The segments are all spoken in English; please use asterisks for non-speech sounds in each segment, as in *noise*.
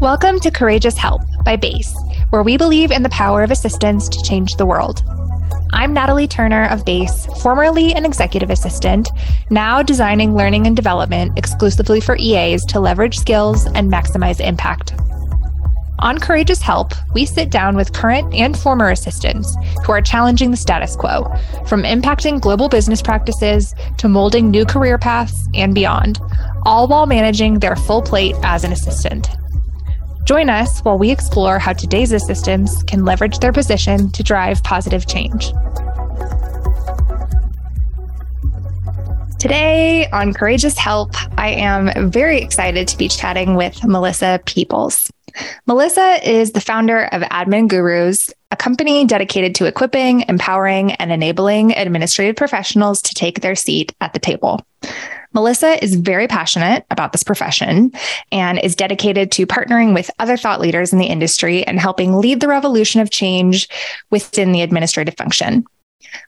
Welcome to Courageous Help by BASE, where we believe in the power of assistance to change the world. I'm Natalie Turner of BASE, formerly an executive assistant, now designing learning and development exclusively for EAs to leverage skills and maximize impact. On Courageous Help, we sit down with current and former assistants who are challenging the status quo, from impacting global business practices to molding new career paths and beyond, all while managing their full plate as an assistant. Join us while we explore how today's assistants can leverage their position to drive positive change. Today on Courageous Help, I am very excited to be chatting with Melissa Peoples. Melissa is the founder of Admin Gurus, a company dedicated to equipping, empowering, and enabling administrative professionals to take their seat at the table. Melissa is very passionate about this profession and is dedicated to partnering with other thought leaders in the industry and helping lead the revolution of change within the administrative function.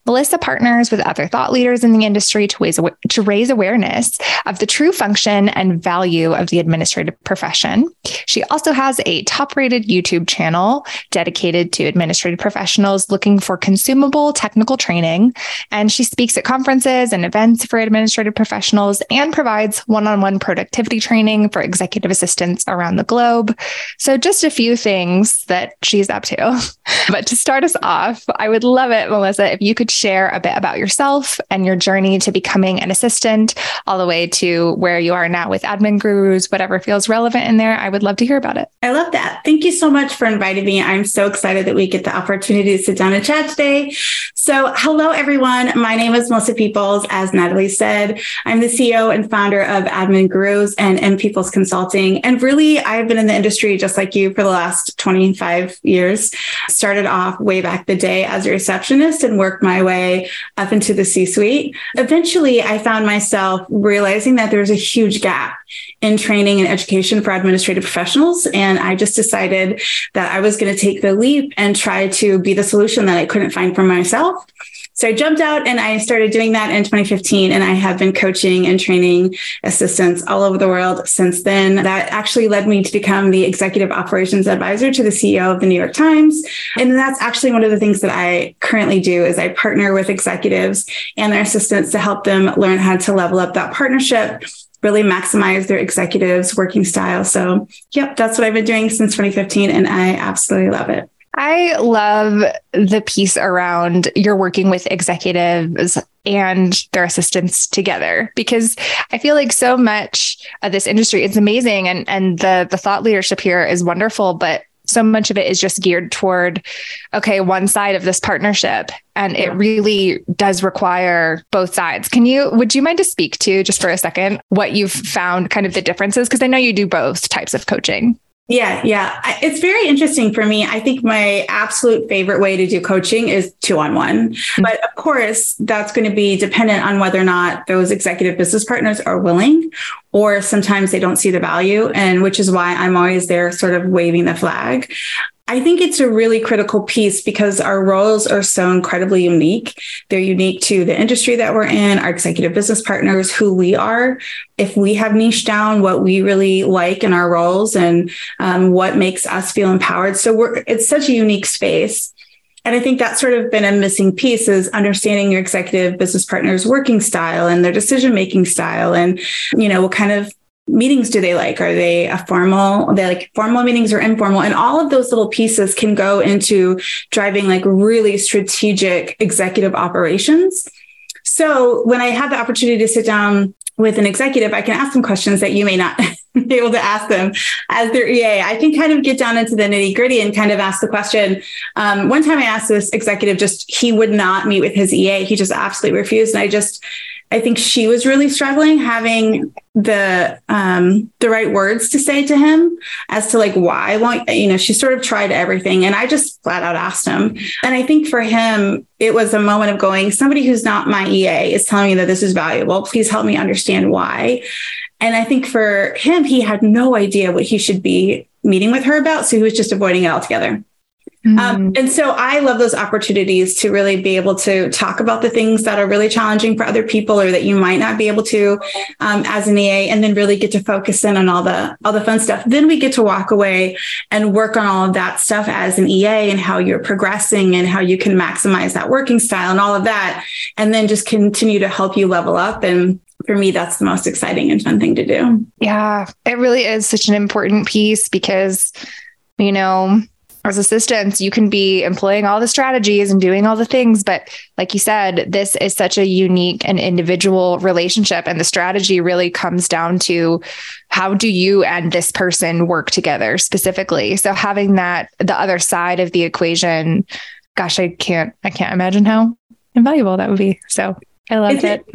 Melissa partners with other thought leaders in the industry to raise, to raise awareness of the true function and value of the administrative profession. She also has a top rated YouTube channel dedicated to administrative professionals looking for consumable technical training. And she speaks at conferences and events for administrative professionals and provides one on one productivity training for executive assistants around the globe. So, just a few things that she's up to. *laughs* but to start us off, I would love it, Melissa, if you could share a bit about yourself and your journey to becoming an assistant, all the way to where you are now with Admin Gurus, whatever feels relevant in there, I would love to hear about it. I love that. Thank you so much for inviting me. I'm so excited that we get the opportunity to sit down and chat today. So, hello, everyone. My name is Melissa Peoples. As Natalie said, I'm the CEO and founder of Admin Gurus and M Peoples Consulting. And really, I've been in the industry just like you for the last 25 years. Started off way back the day as a receptionist and worked my way up into the C suite. Eventually, I found myself realizing that there was a huge gap in training and education for administrative professionals. And I just decided that I was going to take the leap and try to be the solution that I couldn't find for myself. So I jumped out and I started doing that in 2015. And I have been coaching and training assistants all over the world since then. That actually led me to become the executive operations advisor to the CEO of the New York Times. And that's actually one of the things that I currently do is I partner with executives and their assistants to help them learn how to level up that partnership really maximize their executives working style. So, yep, that's what I've been doing since 2015 and I absolutely love it. I love the piece around you're working with executives and their assistants together because I feel like so much of this industry is amazing and and the the thought leadership here is wonderful but so much of it is just geared toward okay one side of this partnership. And it really does require both sides. Can you would you mind to speak to just for a second what you've found kind of the differences? Because i know you do both types of coaching yeah, yeah. It's very interesting for me. I think my absolute favorite way to do coaching is two on one. Mm-hmm. But of course, that's going to be dependent on whether or not those executive business partners are willing, or sometimes they don't see the value. And which is why I'm always there, sort of waving the flag. I think it's a really critical piece because our roles are so incredibly unique. They're unique to the industry that we're in, our executive business partners, who we are. If we have niche down what we really like in our roles and um, what makes us feel empowered. So we're, it's such a unique space. And I think that's sort of been a missing piece is understanding your executive business partner's working style and their decision making style and, you know, what kind of meetings do they like? Are they a formal? Are they like formal meetings or informal? And all of those little pieces can go into driving like really strategic executive operations. So when I have the opportunity to sit down with an executive, I can ask them questions that you may not *laughs* be able to ask them as their EA. I can kind of get down into the nitty gritty and kind of ask the question. Um, one time I asked this executive, just he would not meet with his EA. He just absolutely refused. And I just, I think she was really struggling having the um the right words to say to him as to like why you know she sort of tried everything and i just flat out asked him. And i think for him it was a moment of going somebody who's not my ea is telling me that this is valuable. Please help me understand why. And i think for him he had no idea what he should be meeting with her about so he was just avoiding it altogether Mm-hmm. Um, and so I love those opportunities to really be able to talk about the things that are really challenging for other people or that you might not be able to um, as an EA, and then really get to focus in on all the all the fun stuff. Then we get to walk away and work on all of that stuff as an EA and how you're progressing and how you can maximize that working style and all of that, and then just continue to help you level up and for me, that's the most exciting and fun thing to do. Yeah, it really is such an important piece because, you know, as assistants, you can be employing all the strategies and doing all the things. But like you said, this is such a unique and individual relationship. And the strategy really comes down to how do you and this person work together specifically? So having that, the other side of the equation, gosh, I can't, I can't imagine how invaluable that would be. So I loved it.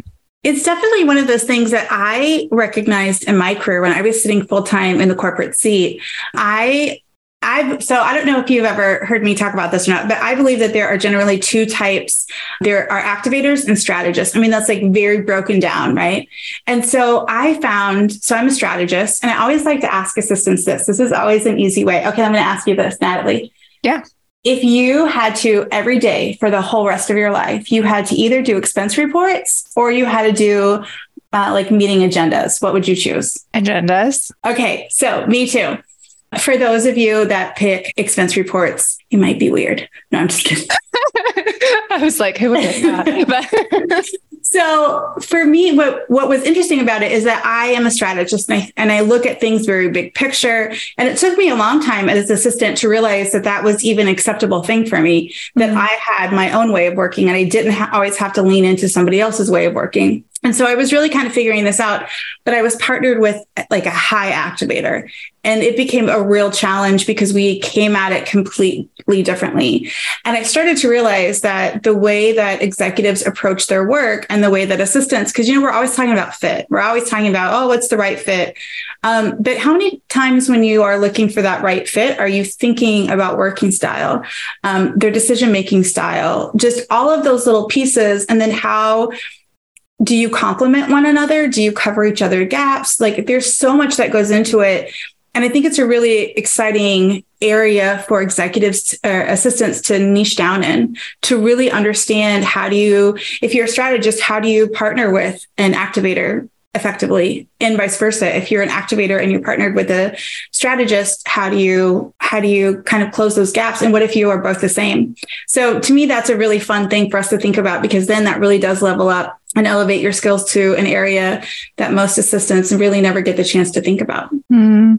It's definitely one of those things that I recognized in my career when I was sitting full time in the corporate seat. I I've, so I don't know if you've ever heard me talk about this or not, but I believe that there are generally two types. There are activators and strategists. I mean, that's like very broken down, right? And so I found, so I'm a strategist and I always like to ask assistants this. This is always an easy way. Okay, I'm going to ask you this, Natalie. Yeah. If you had to every day for the whole rest of your life, you had to either do expense reports or you had to do uh, like meeting agendas, what would you choose? Agendas. Okay, so me too. For those of you that pick expense reports, you might be weird. No, I'm just kidding. *laughs* I was like, who would pick that? *laughs* so for me, what, what was interesting about it is that I am a strategist and I, and I look at things very big picture. And it took me a long time as an assistant to realize that that was even acceptable thing for me, that mm-hmm. I had my own way of working and I didn't ha- always have to lean into somebody else's way of working. And so I was really kind of figuring this out, but I was partnered with like a high activator and it became a real challenge because we came at it completely differently. And I started to realize that the way that executives approach their work and the way that assistants, because, you know, we're always talking about fit, we're always talking about, oh, what's the right fit? Um, but how many times when you are looking for that right fit, are you thinking about working style, um, their decision making style, just all of those little pieces, and then how do you complement one another? Do you cover each other gaps? Like there's so much that goes into it. And I think it's a really exciting area for executives or assistants to niche down in to really understand how do you, if you're a strategist, how do you partner with an activator effectively and vice versa if you're an activator and you're partnered with a strategist how do you how do you kind of close those gaps and what if you are both the same so to me that's a really fun thing for us to think about because then that really does level up and elevate your skills to an area that most assistants really never get the chance to think about mm.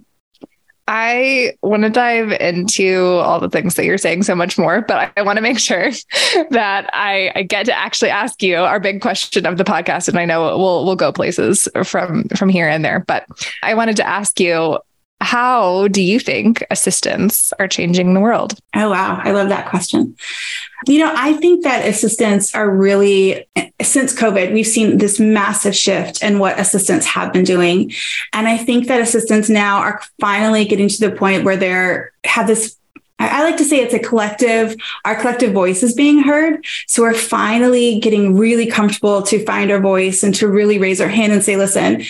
I want to dive into all the things that you're saying so much more, but I want to make sure *laughs* that I, I, get to actually ask you our big question of the podcast. And I know we'll we'll go places from from here and there, but I wanted to ask you how do you think assistants are changing the world? Oh, wow. I love that question. You know, I think that assistants are really, since COVID, we've seen this massive shift in what assistants have been doing. And I think that assistants now are finally getting to the point where they're have this I like to say it's a collective, our collective voice is being heard. So we're finally getting really comfortable to find our voice and to really raise our hand and say, listen,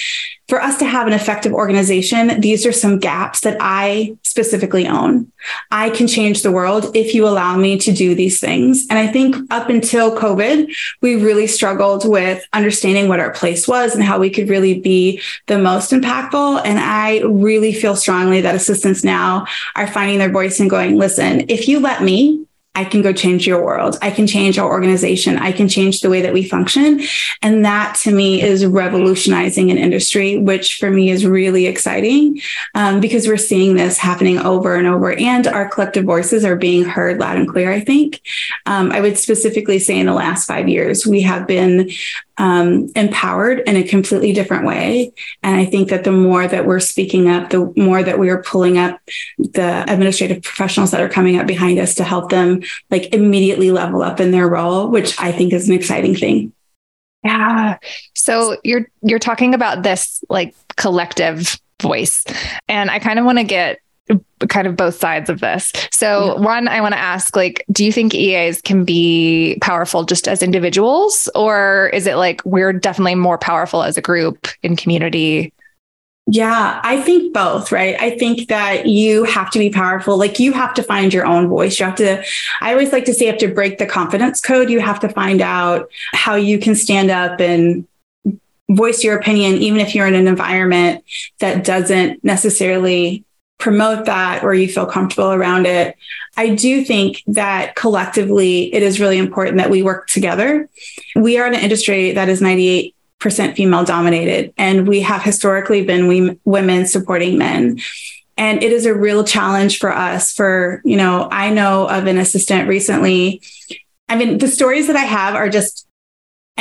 for us to have an effective organization, these are some gaps that I specifically own. I can change the world if you allow me to do these things. And I think up until COVID, we really struggled with understanding what our place was and how we could really be the most impactful. And I really feel strongly that assistants now are finding their voice and going, listen, if you let me, I can go change your world. I can change our organization. I can change the way that we function. And that to me is revolutionizing an industry, which for me is really exciting um, because we're seeing this happening over and over. And our collective voices are being heard loud and clear, I think. Um, I would specifically say in the last five years, we have been um, empowered in a completely different way. And I think that the more that we're speaking up, the more that we are pulling up the administrative professionals that are coming up behind us to help them like immediately level up in their role, which I think is an exciting thing. Yeah. So you're you're talking about this like collective voice. And I kind of want to get kind of both sides of this. So, yeah. one, I want to ask like, do you think EAs can be powerful just as individuals, or is it like we're definitely more powerful as a group in community? Yeah, I think both, right? I think that you have to be powerful. Like you have to find your own voice. You have to, I always like to say, you have to break the confidence code. You have to find out how you can stand up and voice your opinion, even if you're in an environment that doesn't necessarily promote that or you feel comfortable around it. I do think that collectively it is really important that we work together. We are in an industry that is 98 percent female dominated, and we have historically been we, women supporting men. And it is a real challenge for us. For you know, I know of an assistant recently. I mean, the stories that I have are just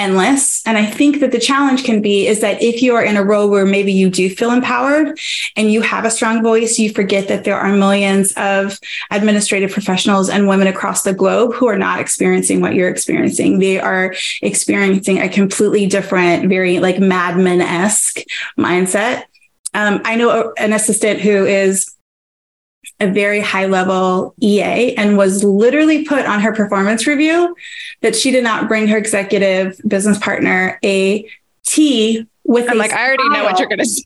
endless. And I think that the challenge can be is that if you are in a role where maybe you do feel empowered and you have a strong voice, you forget that there are millions of administrative professionals and women across the globe who are not experiencing what you're experiencing. They are experiencing a completely different, very like Mad Men esque mindset. Um, I know an assistant who is a very high level EA and was literally put on her performance review that she did not bring her executive business partner a tea with I'm like, I already know what you're going to say.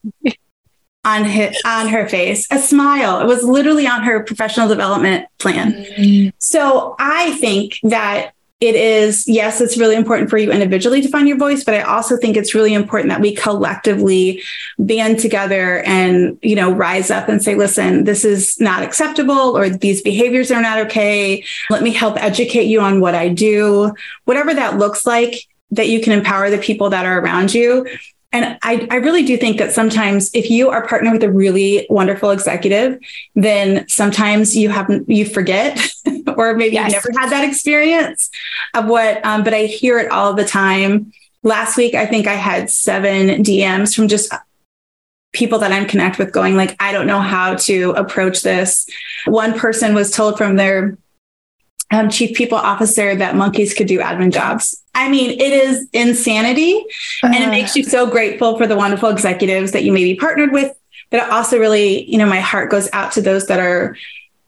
On, his, on her face, a smile. It was literally on her professional development plan. Mm-hmm. So I think that it is, yes, it's really important for you individually to find your voice, but I also think it's really important that we collectively band together and, you know, rise up and say, listen, this is not acceptable or these behaviors are not okay. Let me help educate you on what I do, whatever that looks like that you can empower the people that are around you. And I, I really do think that sometimes if you are partnered with a really wonderful executive, then sometimes you haven't, you forget, *laughs* or maybe yes. you've never had that experience of what, um, but I hear it all the time. Last week, I think I had seven DMs from just people that I'm connect with going like, I don't know how to approach this. One person was told from their um, chief people officer that monkeys could do admin jobs. I mean, it is insanity. Uh-huh. And it makes you so grateful for the wonderful executives that you may be partnered with. But it also really, you know, my heart goes out to those that are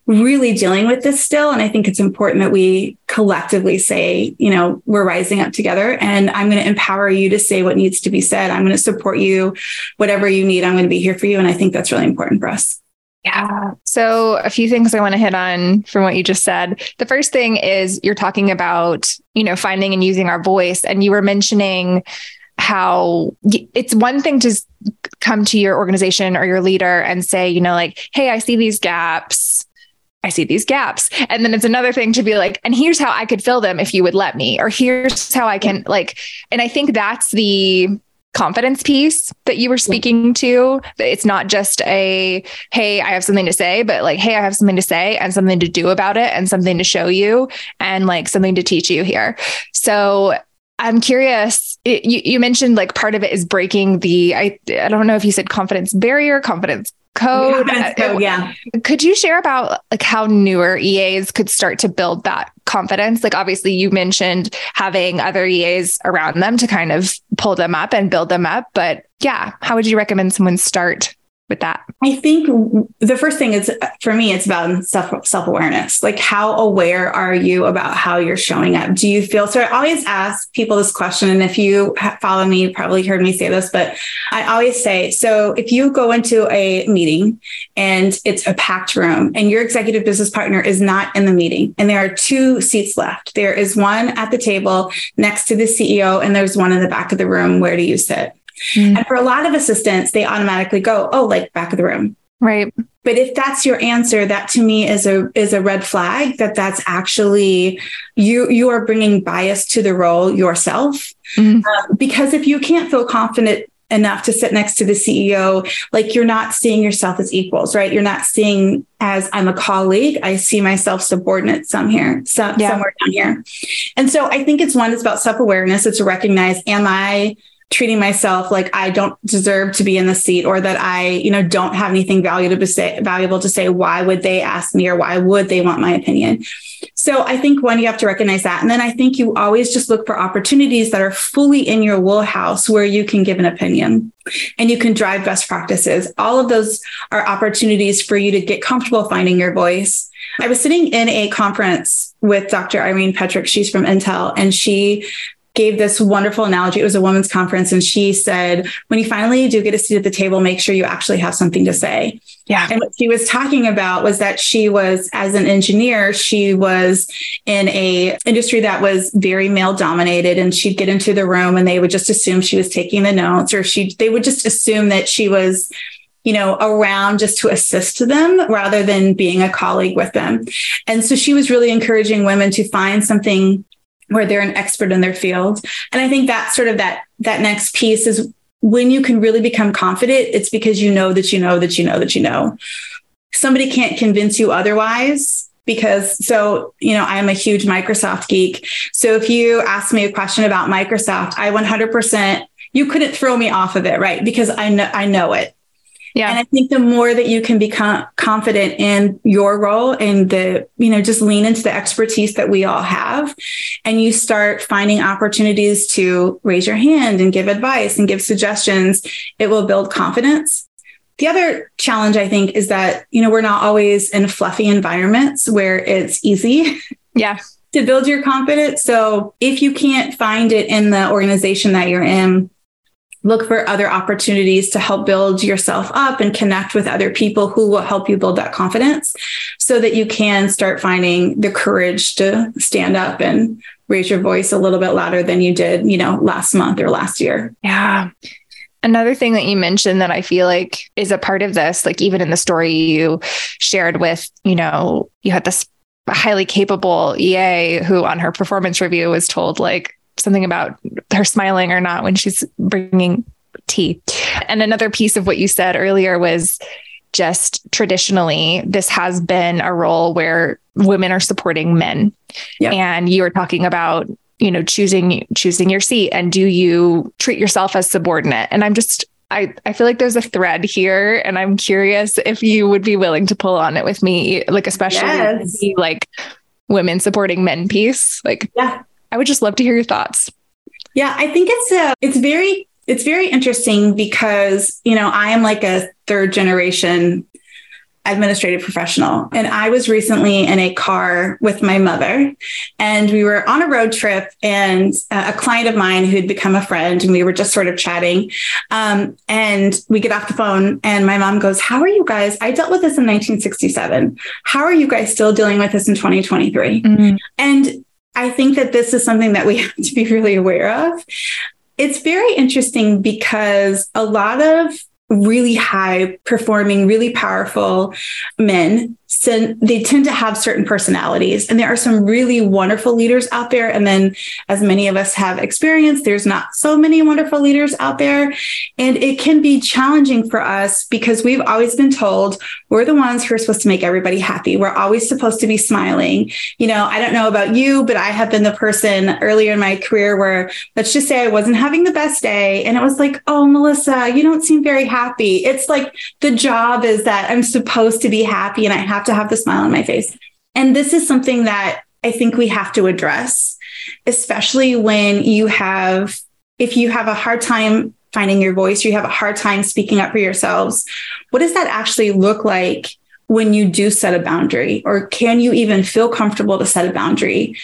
really dealing with this still. And I think it's important that we collectively say, you know, we're rising up together and I'm going to empower you to say what needs to be said. I'm going to support you, whatever you need. I'm going to be here for you. And I think that's really important for us. Yeah. So, a few things I want to hit on from what you just said. The first thing is you're talking about, you know, finding and using our voice. And you were mentioning how it's one thing to come to your organization or your leader and say, you know, like, hey, I see these gaps. I see these gaps. And then it's another thing to be like, and here's how I could fill them if you would let me, or here's how I can, like, and I think that's the, confidence piece that you were speaking to. It's not just a, hey, I have something to say, but like, hey, I have something to say and something to do about it and something to show you and like something to teach you here. So I'm curious. It, you, you mentioned like part of it is breaking the I I don't know if you said confidence barrier, confidence code. code uh, yeah. Could you share about like how newer EAs could start to build that confidence? Like obviously you mentioned having other EAs around them to kind of pull them up and build them up, but yeah, how would you recommend someone start with that? I think the first thing is for me, it's about self self awareness. Like, how aware are you about how you're showing up? Do you feel so? I always ask people this question, and if you follow me, you probably heard me say this, but I always say, so if you go into a meeting and it's a packed room, and your executive business partner is not in the meeting, and there are two seats left, there is one at the table next to the CEO, and there's one in the back of the room. Where do you sit? Mm. And for a lot of assistants, they automatically go, oh, like back of the room. Right. But if that's your answer, that to me is a is a red flag that that's actually you you are bringing bias to the role yourself. Mm. Um, because if you can't feel confident enough to sit next to the CEO, like you're not seeing yourself as equals, right? You're not seeing as I'm a colleague. I see myself subordinate some here, some, yeah. somewhere down here. And so I think it's one, it's about self-awareness. It's to recognize, am I treating myself like I don't deserve to be in the seat or that I, you know, don't have anything valuable to say, valuable to say, why would they ask me or why would they want my opinion? So I think one, you have to recognize that. And then I think you always just look for opportunities that are fully in your wheelhouse where you can give an opinion and you can drive best practices. All of those are opportunities for you to get comfortable finding your voice. I was sitting in a conference with Dr. Irene Petrick. She's from Intel and she gave this wonderful analogy. It was a women's conference, and she said, when you finally do get a seat at the table, make sure you actually have something to say. Yeah. And what she was talking about was that she was, as an engineer, she was in a industry that was very male dominated, and she'd get into the room and they would just assume she was taking the notes, or she they would just assume that she was you know, around just to assist them rather than being a colleague with them. And so she was really encouraging women to find something where they're an expert in their field. And I think that sort of that that next piece is when you can really become confident, it's because you know that you know that you know that you know. Somebody can't convince you otherwise because so you know i'm a huge microsoft geek so if you ask me a question about microsoft i 100% you couldn't throw me off of it right because i know i know it yeah. And I think the more that you can become confident in your role and the, you know, just lean into the expertise that we all have and you start finding opportunities to raise your hand and give advice and give suggestions, it will build confidence. The other challenge I think is that, you know, we're not always in fluffy environments where it's easy. *laughs* Yeah. to build your confidence. So if you can't find it in the organization that you're in, look for other opportunities to help build yourself up and connect with other people who will help you build that confidence so that you can start finding the courage to stand up and raise your voice a little bit louder than you did, you know, last month or last year. Yeah. Another thing that you mentioned that I feel like is a part of this, like even in the story you shared with, you know, you had this highly capable EA who on her performance review was told like something about her smiling or not when she's bringing tea. And another piece of what you said earlier was just traditionally, this has been a role where women are supporting men. Yep. And you were talking about, you know, choosing choosing your seat and do you treat yourself as subordinate? And I'm just I, I feel like there's a thread here and I'm curious if you would be willing to pull on it with me, like especially yes. the like women supporting men piece. Like yeah. I would just love to hear your thoughts. Yeah, I think it's a it's very it's very interesting because, you know, I am like a third generation administrative professional. And I was recently in a car with my mother, and we were on a road trip, and a client of mine who had become a friend, and we were just sort of chatting. Um, and we get off the phone, and my mom goes, How are you guys? I dealt with this in 1967. How are you guys still dealing with this in 2023? Mm-hmm. And I think that this is something that we *laughs* have to be really aware of. It's very interesting because a lot of really high performing, really powerful men they tend to have certain personalities and there are some really wonderful leaders out there. And then as many of us have experienced there's not so many wonderful leaders out there. And it can be challenging for us because we've always been told we're the ones who are supposed to make everybody happy. We're always supposed to be smiling. You know i don't know about you but i have been the person earlier in my career where let's just say i wasn't having the best day and it was like oh melissa you don't seem very happy. It's like the job is that i'm supposed to be happy and i have to have the smile on my face. And this is something that I think we have to address, especially when you have, if you have a hard time finding your voice, you have a hard time speaking up for yourselves. What does that actually look like when you do set a boundary? Or can you even feel comfortable to set a boundary?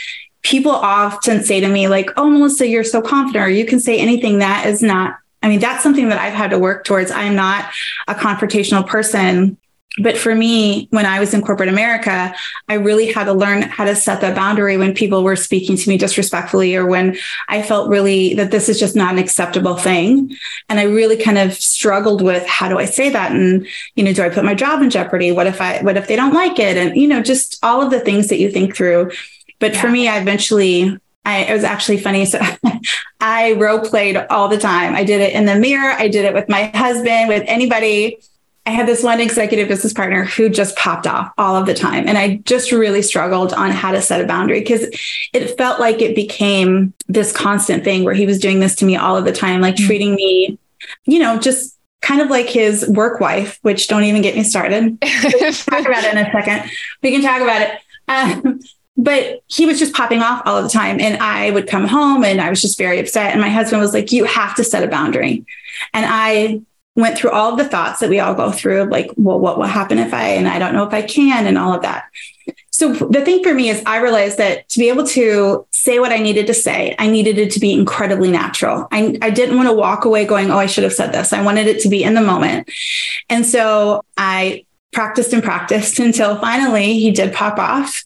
People often say to me, like, oh, Melissa, you're so confident, or you can say anything. That is not, I mean, that's something that I've had to work towards. I'm not a confrontational person but for me, when I was in corporate America, I really had to learn how to set that boundary when people were speaking to me disrespectfully or when I felt really that this is just not an acceptable thing. And I really kind of struggled with how do I say that? And, you know, do I put my job in jeopardy? What if I, what if they don't like it? And, you know, just all of the things that you think through. But yeah. for me, I eventually I, it was actually funny. So *laughs* I role played all the time. I did it in the mirror. I did it with my husband, with anybody. I had this one executive business partner who just popped off all of the time. And I just really struggled on how to set a boundary because it felt like it became this constant thing where he was doing this to me all of the time, like mm-hmm. treating me, you know, just kind of like his work wife, which don't even get me started. *laughs* talk about it in a second. We can talk about it. Um, but he was just popping off all of the time. And I would come home and I was just very upset. And my husband was like, You have to set a boundary. And I went through all of the thoughts that we all go through of like, well, what will happen if I, and I don't know if I can, and all of that. So the thing for me is I realized that to be able to say what I needed to say, I needed it to be incredibly natural. I, I didn't want to walk away going, oh, I should have said this. I wanted it to be in the moment. And so I practiced and practiced until finally he did pop off.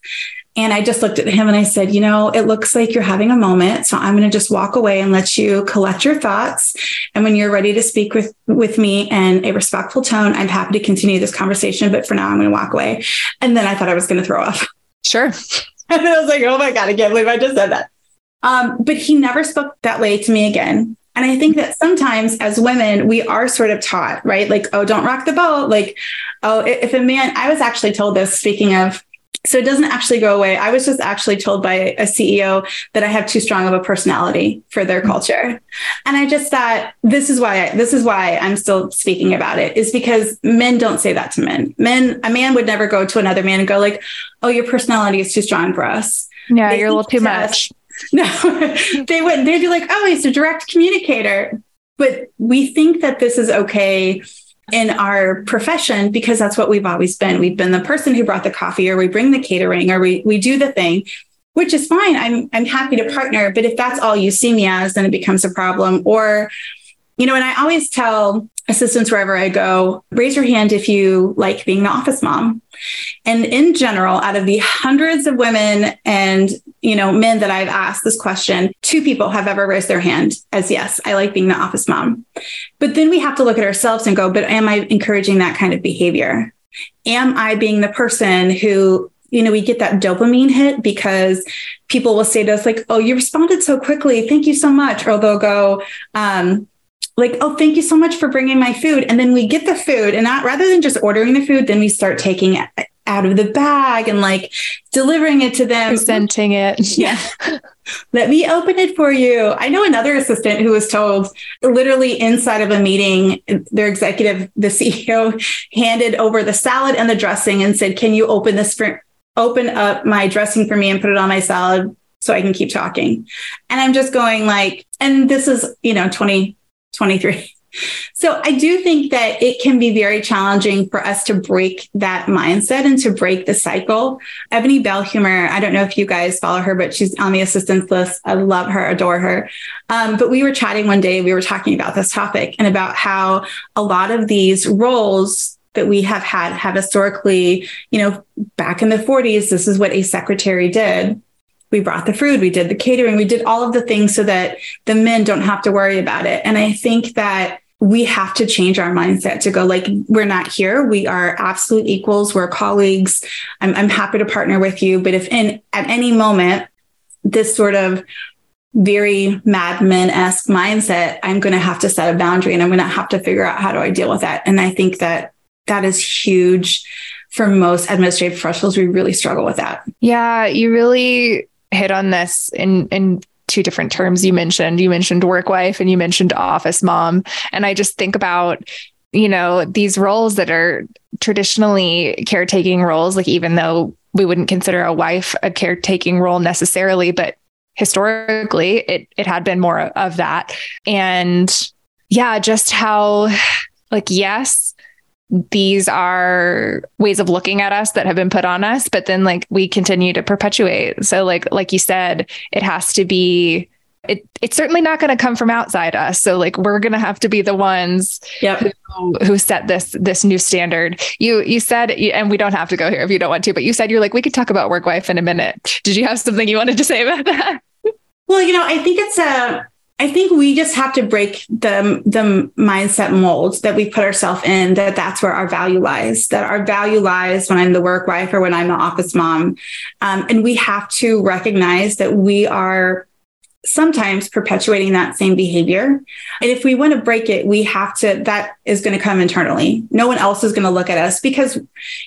And I just looked at him and I said, you know, it looks like you're having a moment. So I'm going to just walk away and let you collect your thoughts. And when you're ready to speak with, with me in a respectful tone, I'm happy to continue this conversation. But for now, I'm going to walk away. And then I thought I was going to throw up. Sure. *laughs* and I was like, oh my God, I can't believe I just said that. Um, but he never spoke that way to me again. And I think that sometimes as women, we are sort of taught, right? Like, oh, don't rock the boat. Like, oh, if a man, I was actually told this, speaking of so it doesn't actually go away. I was just actually told by a CEO that I have too strong of a personality for their mm-hmm. culture. And I just thought this is why I, this is why I'm still speaking about it is because men don't say that to men. Men a man would never go to another man and go like, "Oh, your personality is too strong for us." Yeah, they you're a little too much. *laughs* No. *laughs* they wouldn't. They'd be like, "Oh, he's a direct communicator." But we think that this is okay in our profession because that's what we've always been. We've been the person who brought the coffee or we bring the catering or we we do the thing, which is fine. I'm I'm happy to partner, but if that's all you see me as, then it becomes a problem. Or, you know, and I always tell assistants wherever I go, raise your hand if you like being the office mom. And in general, out of the hundreds of women and you know men that I've asked this question, two people have ever raised their hand as yes, I like being the office mom. But then we have to look at ourselves and go, but am I encouraging that kind of behavior? Am I being the person who you know, we get that dopamine hit because people will say to us, like, oh, you responded so quickly. Thank you so much. Or they'll go, um, like, oh, thank you so much for bringing my food. And then we get the food, and not rather than just ordering the food, then we start taking it out of the bag and like delivering it to them, presenting it. Yeah. *laughs* Let me open it for you. I know another assistant who was told literally inside of a meeting, their executive, the CEO handed over the salad and the dressing and said, Can you open this for open up my dressing for me and put it on my salad so I can keep talking? And I'm just going like, and this is, you know, 20, 23. So I do think that it can be very challenging for us to break that mindset and to break the cycle. Ebony Belhumeur, I don't know if you guys follow her, but she's on the assistance list. I love her, adore her. Um, but we were chatting one day, we were talking about this topic and about how a lot of these roles that we have had have historically, you know, back in the 40s, this is what a secretary did we brought the food, we did the catering, we did all of the things so that the men don't have to worry about it. And I think that we have to change our mindset to go like we're not here. We are absolute equals. We're colleagues. I'm, I'm happy to partner with you. But if in at any moment this sort of very Mad Men-esque mindset i'm going to have to set a boundary and i'm going to have to figure out how do i deal with that. And i think that that is huge for most administrative professionals. We really struggle with that. Yeah you really hit on this in in two different terms you mentioned. You mentioned work wife and you mentioned office mom. And I just think about, you know, these roles that are traditionally caretaking roles, like even though we wouldn't consider a wife a caretaking role necessarily, but historically it it had been more of that. And yeah, just how like yes, these are ways of looking at us that have been put on us but then like we continue to perpetuate. So like like you said it has to be it, it's certainly not going to come from outside us. So like we're going to have to be the ones yep. who, who set this this new standard. You you said and we don't have to go here if you don't want to but you said you're like we could talk about work wife in a minute. Did you have something you wanted to say about that? Well you know i think it's a I think we just have to break the the mindset molds that we put ourselves in that that's where our value lies. That our value lies when I'm the work wife or when I'm the office mom, um, and we have to recognize that we are sometimes perpetuating that same behavior. And if we want to break it, we have to. That is going to come internally. No one else is going to look at us because,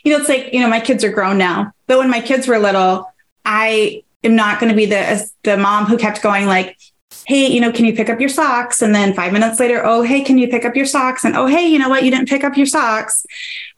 you know, it's like you know my kids are grown now, but when my kids were little, I am not going to be the the mom who kept going like hey, you know, can you pick up your socks? And then five minutes later, oh, hey, can you pick up your socks? And oh, hey, you know what? You didn't pick up your socks.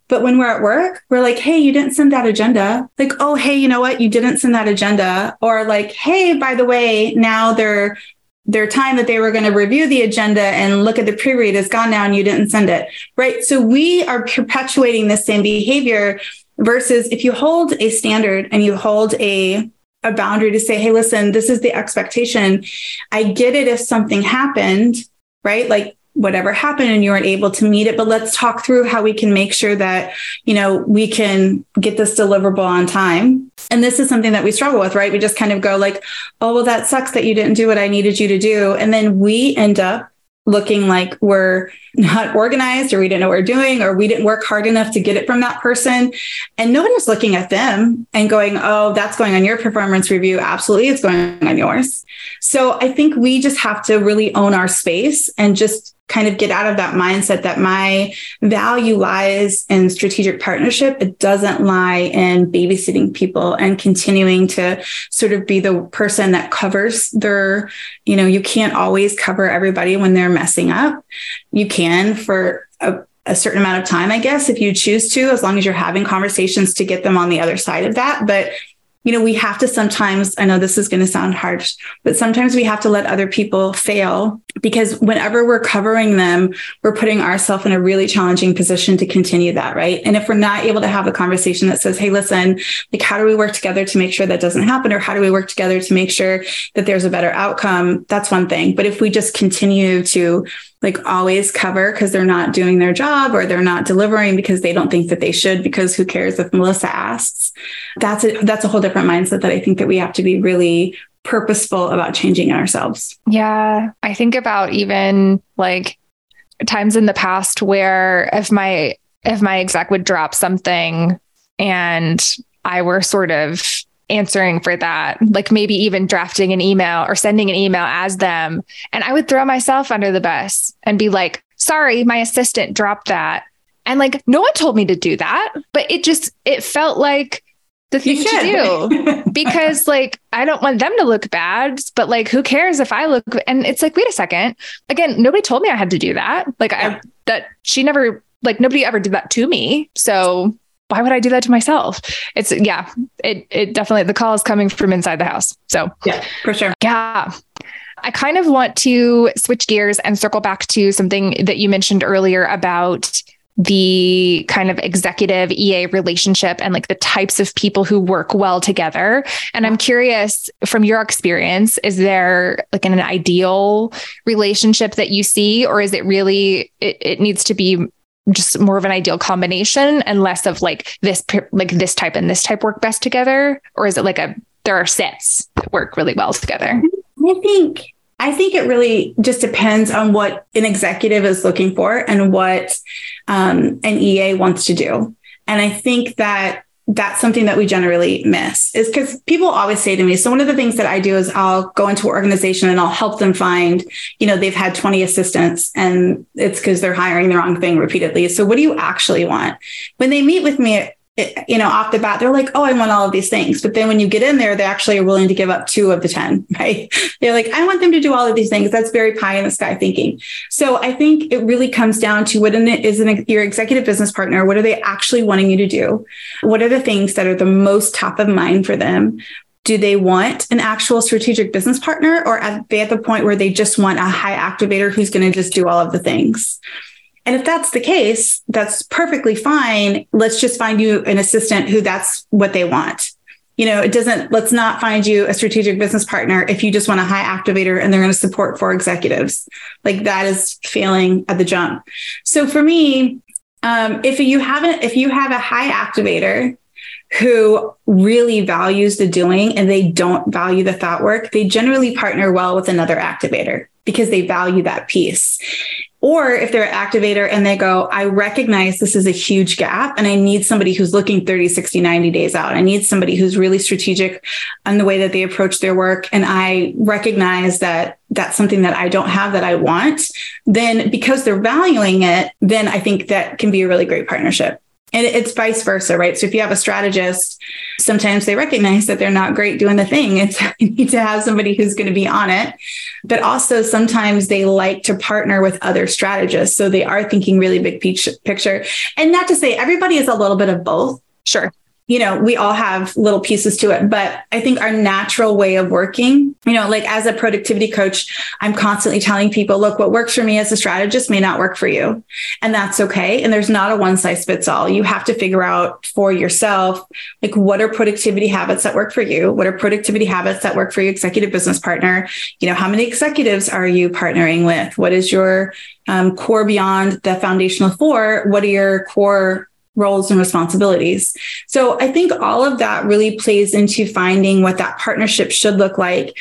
But when we're at work, we're like, hey, you didn't send that agenda. Like, oh, hey, you know what? You didn't send that agenda. Or like, hey, by the way, now they're their time that they were going to review the agenda and look at the pre-read is gone now and you didn't send it. Right. So we are perpetuating the same behavior versus if you hold a standard and you hold a a boundary to say, hey, listen, this is the expectation. I get it if something happened, right? Like whatever happened and you weren't able to meet it but let's talk through how we can make sure that you know we can get this deliverable on time and this is something that we struggle with right we just kind of go like oh well that sucks that you didn't do what i needed you to do and then we end up looking like we're not organized or we didn't know what we're doing or we didn't work hard enough to get it from that person. And nobody's looking at them and going, oh, that's going on your performance review. Absolutely, it's going on yours. So I think we just have to really own our space and just kind of get out of that mindset that my value lies in strategic partnership. It doesn't lie in babysitting people and continuing to sort of be the person that covers their, you know, you can't always cover everybody when they're messing up. You can for a a certain amount of time, I guess, if you choose to, as long as you're having conversations to get them on the other side of that. But you know, we have to sometimes, I know this is going to sound harsh, but sometimes we have to let other people fail because whenever we're covering them, we're putting ourselves in a really challenging position to continue that, right? And if we're not able to have a conversation that says, hey, listen, like, how do we work together to make sure that doesn't happen? Or how do we work together to make sure that there's a better outcome? That's one thing. But if we just continue to like always cover because they're not doing their job or they're not delivering because they don't think that they should because who cares if Melissa asks that's a that's a whole different mindset that I think that we have to be really purposeful about changing ourselves. Yeah, I think about even like times in the past where if my if my exec would drop something and I were sort of answering for that, mm-hmm. like maybe even drafting an email or sending an email as them. And I would throw myself under the bus and be like, sorry, my assistant dropped that. And like, no one told me to do that, but it just, it felt like the thing to do *laughs* because like I don't want them to look bad, but like who cares if I look and it's like wait a second. Again, nobody told me I had to do that. Like yeah. I that she never like nobody ever did that to me. So why would I do that to myself? It's yeah, it it definitely the call is coming from inside the house. So yeah, for sure. Yeah. I kind of want to switch gears and circle back to something that you mentioned earlier about the kind of executive EA relationship and like the types of people who work well together. And I'm curious from your experience, is there like an ideal relationship that you see, or is it really, it, it needs to be just more of an ideal combination and less of like this like this type and this type work best together? Or is it like a there are sets that work really well together? I think i think it really just depends on what an executive is looking for and what um, an ea wants to do. And i think that that's something that we generally miss is because people always say to me so one of the things that i do is i'll go into an organization and i'll help them find you know they've had 20 assistants and it's because they're hiring the wrong thing repeatedly. So what do you actually want? When they meet with me Eh, you know, off the bat, they're like, oh, I want all of these things. But then when you get in there, they actually are willing to give up two of the 10, *laughs* right? They're like, I want them to do all of these things. That's very pie in the sky thinking. So I think it really comes down to what is an, your executive business partner? What are they actually wanting you to do? What are the things that are the most top of mind for them? Do they want an actual strategic business partner or are they at the point where they just want a high activator who's going to just do all of the things? And if that's the case, that's perfectly fine. Let's just find you an assistant who that's what they want. You know, it doesn't, let's not find you a strategic business partner if you just want a high activator and they're going to support four executives. Like that is failing at the jump. So for me, um, if you haven't, if you have a high activator who really values the doing and they don't value the thought work, they generally partner well with another activator because they value that piece. Or if they're an activator and they go, I recognize this is a huge gap and I need somebody who's looking 30, 60, 90 days out. I need somebody who's really strategic on the way that they approach their work. And I recognize that that's something that I don't have that I want. Then because they're valuing it, then I think that can be a really great partnership. And it's vice versa, right? So if you have a strategist, sometimes they recognize that they're not great doing the thing. And *laughs* so you need to have somebody who's going to be on it. But also sometimes they like to partner with other strategists. So they are thinking really big picture. And not to say everybody is a little bit of both. Sure you know, we all have little pieces to it, but I think our natural way of working, you know, like as a productivity coach, I'm constantly telling people, look, what works for me as a strategist may not work for you. And that's okay. And there's not a one size fits all. You have to figure out for yourself, like, what are productivity habits that work for you? What are productivity habits that work for your executive business partner? You know, how many executives are you partnering with? What is your um, core beyond the foundational four? What are your core roles and responsibilities. So I think all of that really plays into finding what that partnership should look like.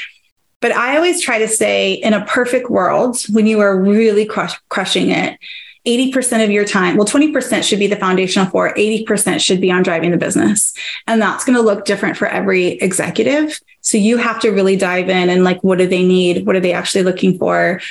But I always try to say in a perfect world, when you are really crush, crushing it, 80% of your time, well, 20% should be the foundational four, 80% should be on driving the business. And that's going to look different for every executive. So you have to really dive in and like, what do they need? What are they actually looking for?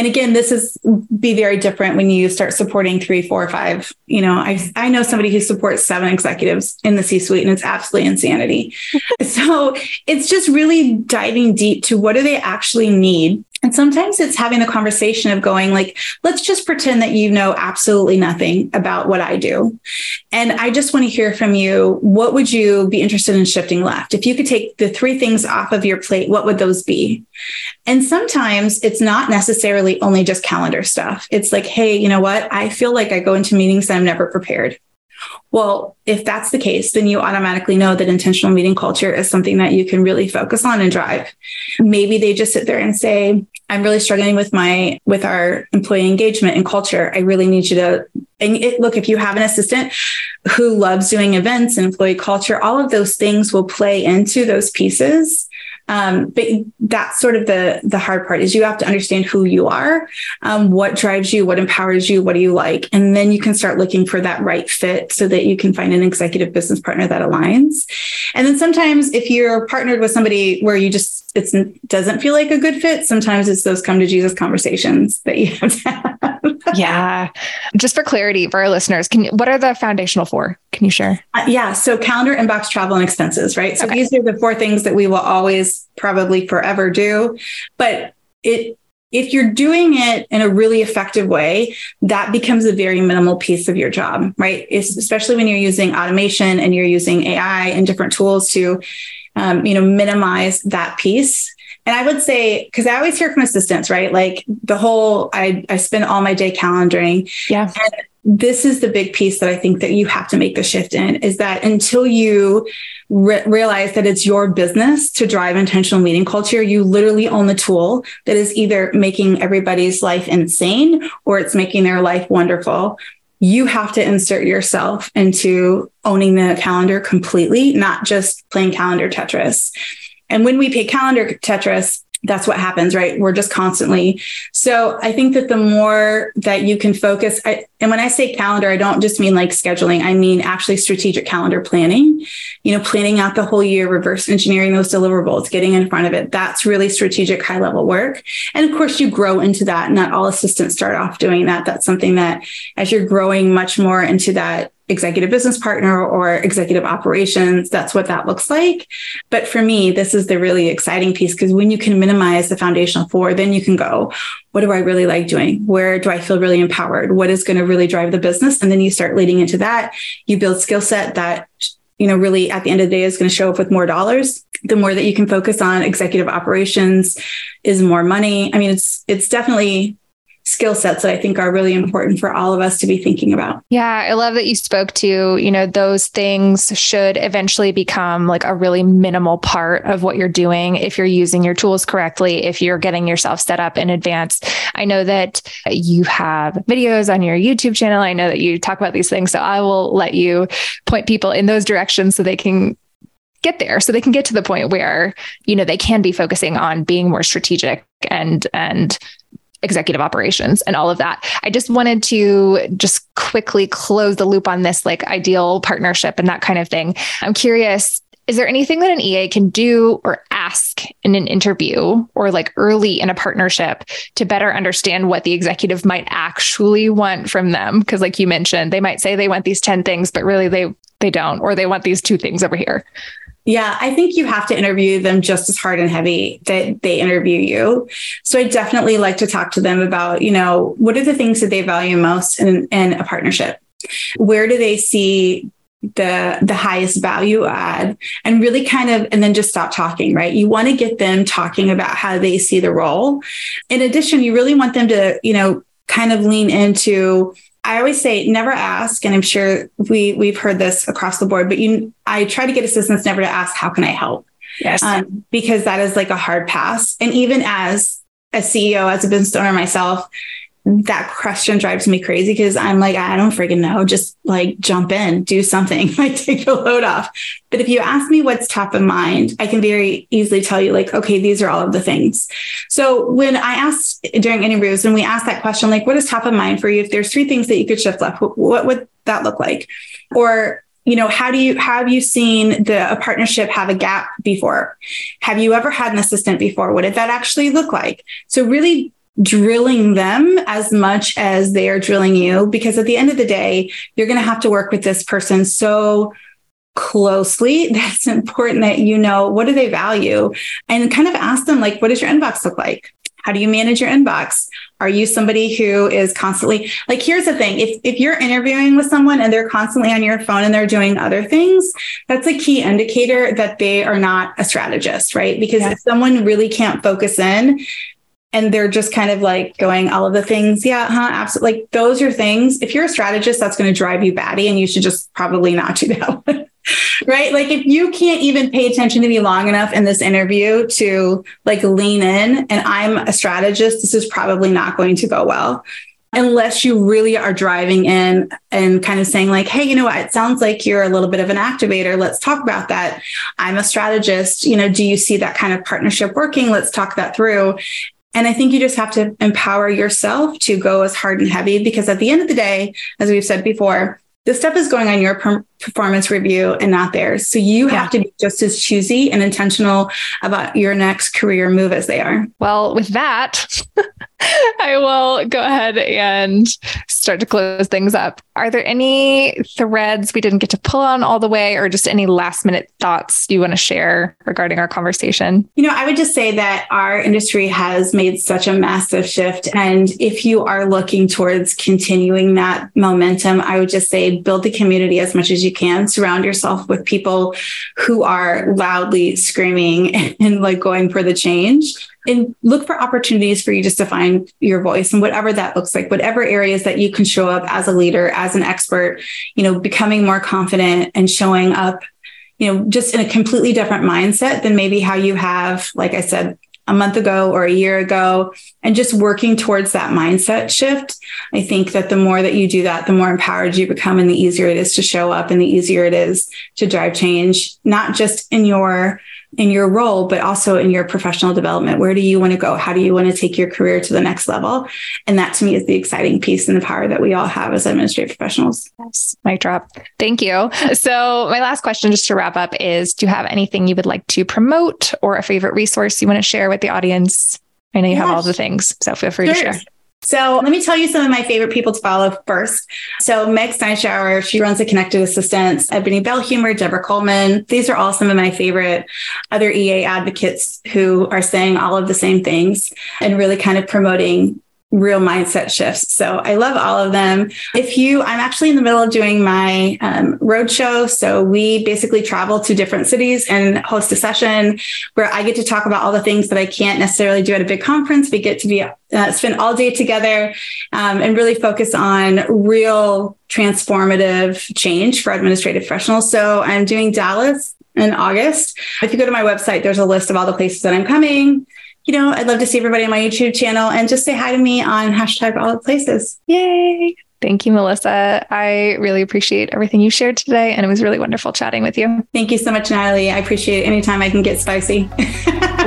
And again this is be very different when you start supporting three four five you know i i know somebody who supports seven executives in the c suite and it's absolutely insanity. *laughs* So it's just really diving deep to what do they actually need and sometimes it's having the conversation of going like, let's just pretend that you know absolutely nothing about what I do. And I just want to hear from you. What would you be interested in shifting left? If you could take the three things off of your plate, what would those be? And sometimes it's not necessarily only just calendar stuff. It's like, hey, you know what? I feel like I go into meetings and I'm never prepared. Well, if that's the case, then you automatically know that intentional meeting culture is something that you can really focus on and drive. Maybe they just sit there and say, I'm really struggling with my with our employee engagement and culture. I really need you to and it, look if you have an assistant who loves doing events and employee culture, all of those things will play into those pieces um, but that's sort of the the hard part is you have to understand who you are, um, what drives you, what empowers you, what do you like, and then you can start looking for that right fit so that you can find an executive business partner that aligns. And then sometimes if you're partnered with somebody where you just it doesn't feel like a good fit, sometimes it's those come to Jesus conversations that you have to have. yeah. Just for clarity for our listeners, can what are the foundational four? Can you share? Uh, yeah. So calendar, inbox, travel, and expenses, right? So okay. these are the four things that we will always probably forever do. But it if you're doing it in a really effective way, that becomes a very minimal piece of your job, right? It's, especially when you're using automation and you're using AI and different tools to, um, you know, minimize that piece. And I would say, because I always hear from assistants, right? Like the whole, I, I spend all my day calendaring. Yeah. And this is the big piece that I think that you have to make the shift in is that until you re- realize that it's your business to drive intentional meeting culture, you literally own the tool that is either making everybody's life insane or it's making their life wonderful. You have to insert yourself into owning the calendar completely, not just playing calendar Tetris. And when we play calendar Tetris, that's what happens, right? We're just constantly. So I think that the more that you can focus, I, and when I say calendar, I don't just mean like scheduling, I mean actually strategic calendar planning, you know, planning out the whole year, reverse engineering those deliverables, getting in front of it. That's really strategic high level work. And of course, you grow into that. Not all assistants start off doing that. That's something that as you're growing much more into that executive business partner or executive operations. That's what that looks like. But for me, this is the really exciting piece because when you can minimize the foundational four, then you can go, what do I really like doing? Where do I feel really empowered? What is going to really drive the business? And then you start leading into that. You build skill set that you know, really at the end of the day is going to show up with more dollars. The more that you can focus on executive operations is more money. I mean, it's it's definitely skill sets that I think are really important for all of us to be thinking about. Yeah, I love that you spoke to, you know, those things should eventually become like a really minimal part of what you're doing if you're using your tools correctly, if you're getting yourself set up in advance. I know that you have videos on your YouTube channel. I know that you talk about these things, so I will let you point people in those directions so they can get there so they can get to the point where you know they can be focusing on being more strategic and and executive operations and all of that. I just wanted to just quickly close the loop on this like ideal partnership and that kind of thing. I'm curious is there anything that an EA can do or ask in an interview or like early in a partnership to better understand what the executive might actually want from them? Because, like you mentioned, they might say they want these 10 things, but really they they don't, or they want these two things over here. Yeah, I think you have to interview them just as hard and heavy that they interview you. So I definitely like to talk to them about, you know, what are the things that they value most in, in a partnership? Where do they see the the highest value add and really kind of and then just stop talking right you want to get them talking about how they see the role in addition you really want them to you know kind of lean into I always say never ask, and I'm sure we we've heard this across the board, but you I try to get assistance never to ask, how can I help? Yes. Um, because that is like a hard pass. And even as a CEO, as a business owner myself, that question drives me crazy because I'm like, I don't freaking know. Just like jump in, do something, *laughs* like take the load off. But if you ask me what's top of mind, I can very easily tell you, like, okay, these are all of the things. So when I asked during interviews, when we asked that question, like, what is top of mind for you? If there's three things that you could shift left, what would that look like? Or you know how do you have you seen the a partnership have a gap before have you ever had an assistant before what did that actually look like so really drilling them as much as they are drilling you because at the end of the day you're going to have to work with this person so closely *laughs* that's important that you know what do they value and kind of ask them like what does your inbox look like? How do you manage your inbox? Are you somebody who is constantly like here's the thing if if you're interviewing with someone and they're constantly on your phone and they're doing other things that's a key indicator that they are not a strategist right? Because yeah. if someone really can't focus in and they're just kind of like going all of the things yeah huh absolutely like those are things if you're a strategist that's going to drive you batty and you should just probably not do that *laughs* right? Like if you can't even pay attention to me long enough in this interview to like lean in and i'm a strategist this is probably not going to go well unless you really are driving in and kind of saying like hey you know what? It sounds like you're a little bit of an activator. Let's talk about that. I'm a strategist. You know do you see that kind of partnership working? Let's talk that through and I think you just have to empower yourself to go as hard and heavy because at the end of the day, as we've said before, this stuff is going on your per- performance review and not theirs. So you yeah. have to be just as choosy and intentional about your next career move as they are. Well, with that, *laughs* I will go ahead and start to close things up. Are there any threads we didn't get to pull on all the way, or just any last minute thoughts you want to share regarding our conversation? You know, I would just say that our industry has made such a massive shift. And if you are looking towards continuing that momentum, I would just say build the community as much as you can. Surround yourself with people who are loudly screaming *laughs* and like going for the change and look for opportunities for you just to find your voice and whatever that looks like, whatever areas that you can show up as a leader, as an expert, you know, becoming more confident and showing up, you know, just in a completely different mindset than maybe how you have, like I said, a month ago or a year ago and just working towards that mindset shift i think that the more that you do that the more empowered you become and the easier it is to show up and the easier it is to drive change not just in your in your role, but also in your professional development. Where do you want to go? How do you want to take your career to the next level? And that to me is the exciting piece and the power that we all have as administrative professionals. Yes. Mic drop. Thank you. So, my last question, just to wrap up, is do you have anything you would like to promote or a favorite resource you want to share with the audience? I know you yes. have all the things, so feel free sure. to share. So let me tell you some of my favorite people to follow first. So Meg Steinschauer, she runs the Connected Assistants, Ebony Belhumeur, Debra Coleman. These are all some of my favorite other EA advocates who are saying all of the same things and really kind of promoting real mindset shifts. So I love all of them. If you, I'm actually in the middle of doing my um, road show. So we basically travel to different cities and host a session where I get to talk about all the things that I can't necessarily do at a big conference. We get to be uh, spend all day together um, and really focus on real transformative change for administrative professionals. So I'm doing Dallas in August. If you go to my website, there's a list of all the places that I'm coming you know, I'd love to see everybody on my YouTube channel and just say hi to me on hashtag all the places. Yay. Thank you, Melissa. I really appreciate everything you shared today. And it was really wonderful chatting with you. Thank you so much, Natalie. I appreciate it anytime I can get spicy. *laughs*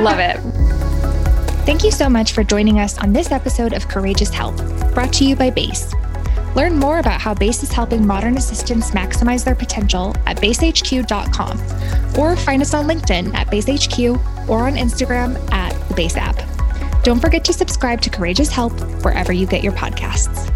love it. Thank you so much for joining us on this episode of Courageous Help, brought to you by BASE. Learn more about how BASE is helping modern assistants maximize their potential at basehq.com or find us on LinkedIn at basehq or on Instagram at the Base app. Don't forget to subscribe to Courageous Help wherever you get your podcasts.